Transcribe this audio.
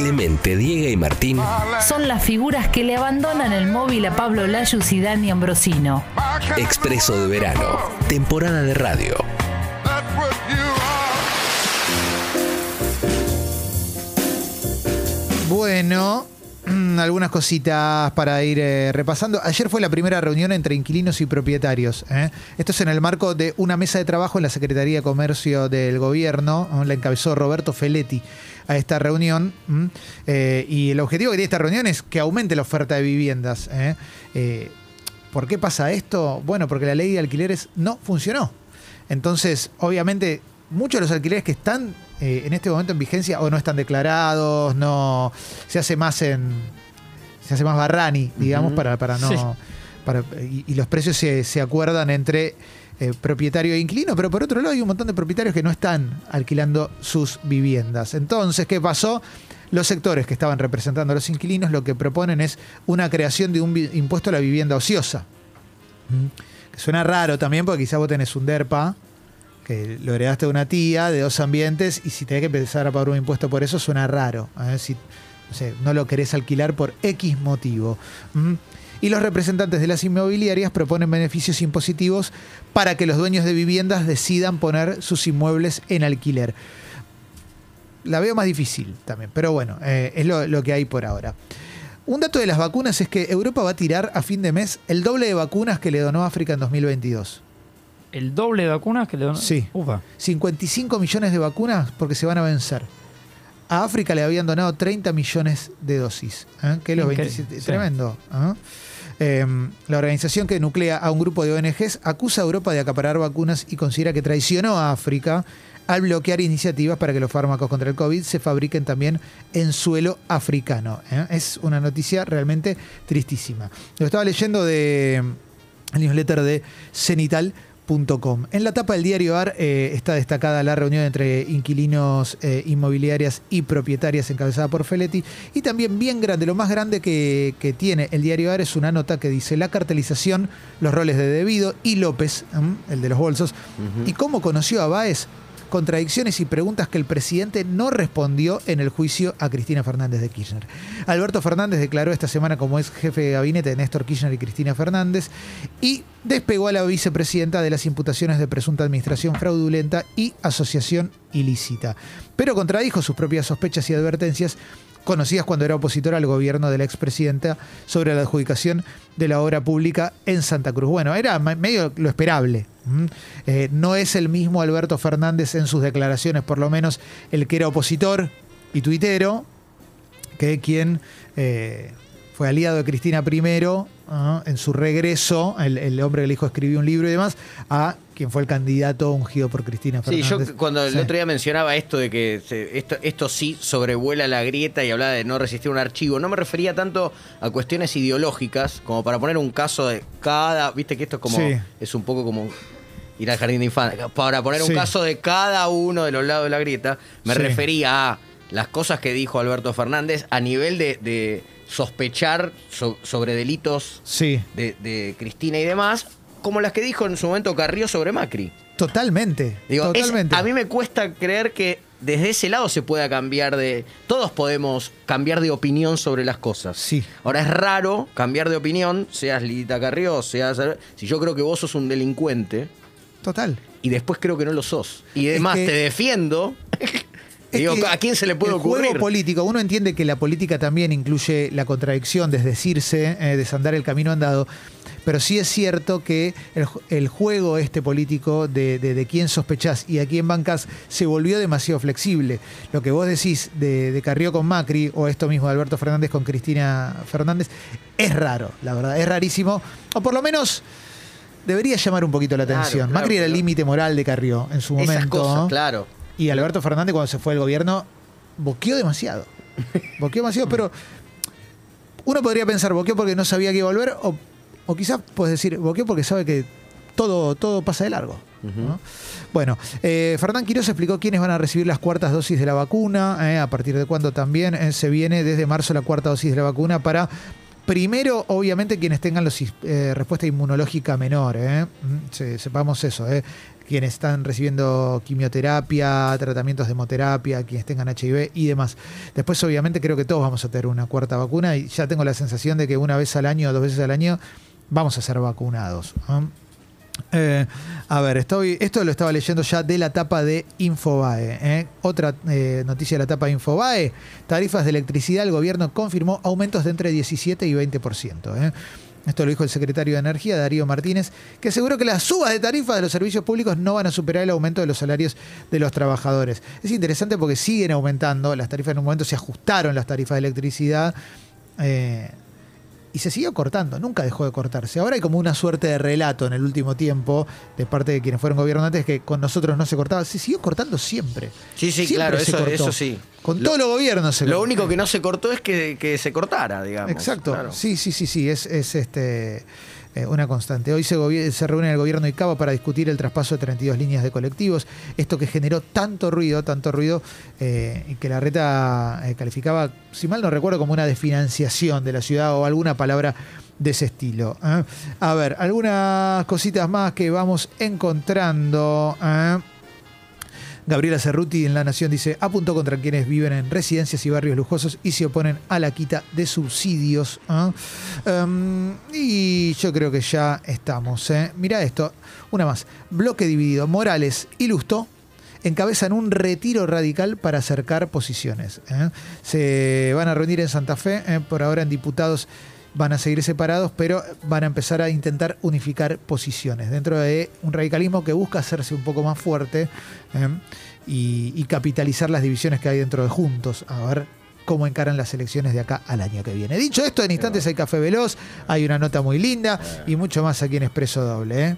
Clemente, Diego y Martín Son las figuras que le abandonan el móvil a Pablo Layus y Dani Ambrosino. Expreso de Verano, temporada de radio. Bueno, algunas cositas para ir eh, repasando. Ayer fue la primera reunión entre inquilinos y propietarios. ¿eh? Esto es en el marco de una mesa de trabajo en la Secretaría de Comercio del Gobierno. ¿no? La encabezó Roberto Feletti a esta reunión. Eh, y el objetivo que tiene esta reunión es que aumente la oferta de viviendas. ¿Por qué pasa esto? Bueno, porque la ley de alquileres no funcionó. Entonces, obviamente, muchos de los alquileres que están eh, en este momento en vigencia o no están declarados, no se hace más en se hace más barrani, digamos, para, para no Sí. para- y, y los precios se, se acuerdan entre eh, propietario e inquilino, pero por otro lado hay un montón de propietarios que no están alquilando sus viviendas. Entonces, ¿qué pasó? Los sectores que estaban representando a los inquilinos lo que proponen es una creación de un impuesto a la vivienda ociosa. ¿Mm? Que suena raro también porque quizá vos tenés un DERPA, que lo heredaste de una tía, de dos ambientes, y si tenés que empezar a pagar un impuesto por eso, suena raro. ¿eh? Si no, lo querés alquilar por X motivo. Y los representantes de las inmobiliarias proponen beneficios impositivos para que los dueños de viviendas decidan poner sus inmuebles en alquiler. La veo más difícil también, pero bueno, eh, es lo que hay por ahora. Un dato de las vacunas es que Europa va a tirar a fin de mes el doble de vacunas que le donó África en 2022. El doble de vacunas que le dan. Sí. Ufa. 55 millones de vacunas porque se van a vencer. A África le habían donado 30 millones de dosis. ¿eh? Que los Increíble, 27 sí. Tremendo. ¿eh? Eh, la organización que nuclea a un grupo de ONGs acusa a Europa de acaparar vacunas y considera que traicionó a África al bloquear iniciativas para que los fármacos contra el COVID se fabriquen también en suelo africano. ¿eh? Es una noticia realmente tristísima. Lo estaba leyendo de el newsletter de En la tapa del diario AR eh, está destacada la reunión entre inquilinos eh, inmobiliarias y propietarias encabezada por Feletti. Y también bien grande, lo más grande que, que tiene el diario AR es una nota que dice la cartelización, los roles de Debido y López, el de los bolsos, y cómo conoció a Báez contradicciones y preguntas que el presidente no respondió en el juicio a Cristina Fernández de Kirchner. Alberto Fernández declaró esta semana como ex jefe de gabinete de Néstor Kirchner y Cristina Fernández y despegó a la vicepresidenta de las imputaciones de presunta administración fraudulenta y asociación ilícita. Pero contradijo sus propias sospechas y advertencias conocidas cuando era opositor al gobierno de la expresidenta sobre la adjudicación de la obra pública en Santa Cruz. Bueno, era medio lo esperable. Eh, no es el mismo Alberto Fernández en sus declaraciones, por lo menos el que era opositor y tuitero, que quien eh, fue aliado de Cristina primero en su regreso, el, el hombre que le dijo escribió un libro y demás, a quien fue el candidato ungido por Cristina Sí, Fernández. yo cuando el Sí. otro día mencionaba esto de que se- esto, esto sí sobrevuela la grieta y hablaba de no resistir un archivo, no me refería tanto a cuestiones ideológicas, como para poner un caso de cada, viste que esto es como, Sí. es un poco como ir al jardín de infantes, para poner un Sí. caso de cada uno de los lados de la grieta, me Sí. refería a las cosas que dijo Alberto Fernández a nivel de, de sospechar so- sobre delitos Sí, de, de Cristina y demás, como las que dijo en su momento Carrió sobre Macri. totalmente. Digo, es- totalmente. a mí me cuesta creer que desde ese lado se pueda cambiar de. Todos podemos cambiar de opinión sobre las cosas. Sí. Ahora es raro cambiar de opinión, seas Lidita Carrió, seas. Si yo creo que vos sos un delincuente Total. y después creo que no lo sos. Y además que- te defiendo. Es digo, que ¿a quién se le puede el ocurrir? juego político, uno entiende que la política también incluye la contradicción, desdecirse, eh, desandar el camino andado. Pero sí es cierto que el, ju- el juego este político de, de, de quién sospechás y a quién bancas se volvió demasiado flexible. Lo que vos decís de, de Carrió con Macri o esto mismo de Alberto Fernández con Cristina Fernández es raro, la verdad, es rarísimo. O por lo menos debería llamar un poquito la atención. claro, Macri era el límite moral de Carrió en su momento. Esas cosas, ¿no? claro. Y Alberto Fernández cuando se fue del gobierno boqueó demasiado. Boqueó demasiado, pero uno podría pensar, boqueó porque no sabía que iba a volver, o, o quizás puedes decir, boqueó porque sabe que todo, todo pasa de largo. ¿no? Bueno, eh, Fernán Quiroz explicó quiénes van a recibir las cuartas dosis de la vacuna, eh, a partir de cuándo también eh, se viene desde marzo la cuarta dosis de la vacuna para Primero, obviamente, quienes tengan los, eh, respuesta inmunológica menor, ¿eh? Mm, se- sepamos eso, ¿eh? quienes están recibiendo quimioterapia, tratamientos de hemoterapia, quienes tengan HIV y demás. Después, obviamente, creo que todos vamos a tener una cuarta vacuna y ya tengo la sensación de que una vez al año dos veces al año vamos a ser vacunados. Eh, a ver, esto lo estaba leyendo ya de la tapa de Infobae. ¿eh? Otra eh, noticia de la tapa de Infobae. Tarifas de electricidad, el gobierno confirmó aumentos de entre 17 y 20%. ¿eh? Esto lo dijo el secretario de Energía, Darío Martínez, que aseguró que las subas de tarifas de los servicios públicos no van a superar el aumento de los salarios de los trabajadores. Es interesante porque siguen aumentando, las tarifas en un momento se ajustaron las tarifas de electricidad. Y se siguió cortando, nunca dejó de cortarse. Ahora hay como una suerte de relato en el último tiempo de parte de quienes fueron gobernantes que con nosotros no se cortaba. Se siguió cortando siempre. Sí, sí, Siempre claro, se eso, cortó. eso sí. Con Lo- todos los gobiernos se Lo cortó. único que no se cortó es que, que se cortara, digamos. Exacto. Claro. Sí, sí, sí, sí. Es, es este eh, una constante. Hoy se, se reúne el gobierno de Cabo para discutir el traspaso de 32 líneas de colectivos. Esto que generó tanto ruido, tanto ruido, eh, y que la reta eh, calificaba, si mal no recuerdo, como una desfinanciación de la ciudad o alguna palabra de ese estilo. ¿eh? A ver, algunas cositas más que vamos encontrando. Gabriela Cerruti en La Nación dice, apuntó contra quienes viven en residencias y barrios lujosos y se oponen a la quita de subsidios. ¿ah? Em, y yo creo que ya estamos. ¿eh? Mira esto, una más. Bloque dividido. Morales y Lustó encabezan un retiro radical para acercar posiciones. ¿eh? Se van a reunir en Santa Fe, ¿eh? por ahora en diputados van a seguir separados, pero van a empezar a intentar unificar posiciones dentro de un radicalismo que busca hacerse un poco más fuerte ¿eh? y, y capitalizar las divisiones que hay dentro de Juntos. A ver cómo encaran las elecciones de acá al año que viene. Dicho esto, en instantes hay café veloz, hay una nota muy linda y mucho más aquí en Expreso Doble. ¿eh?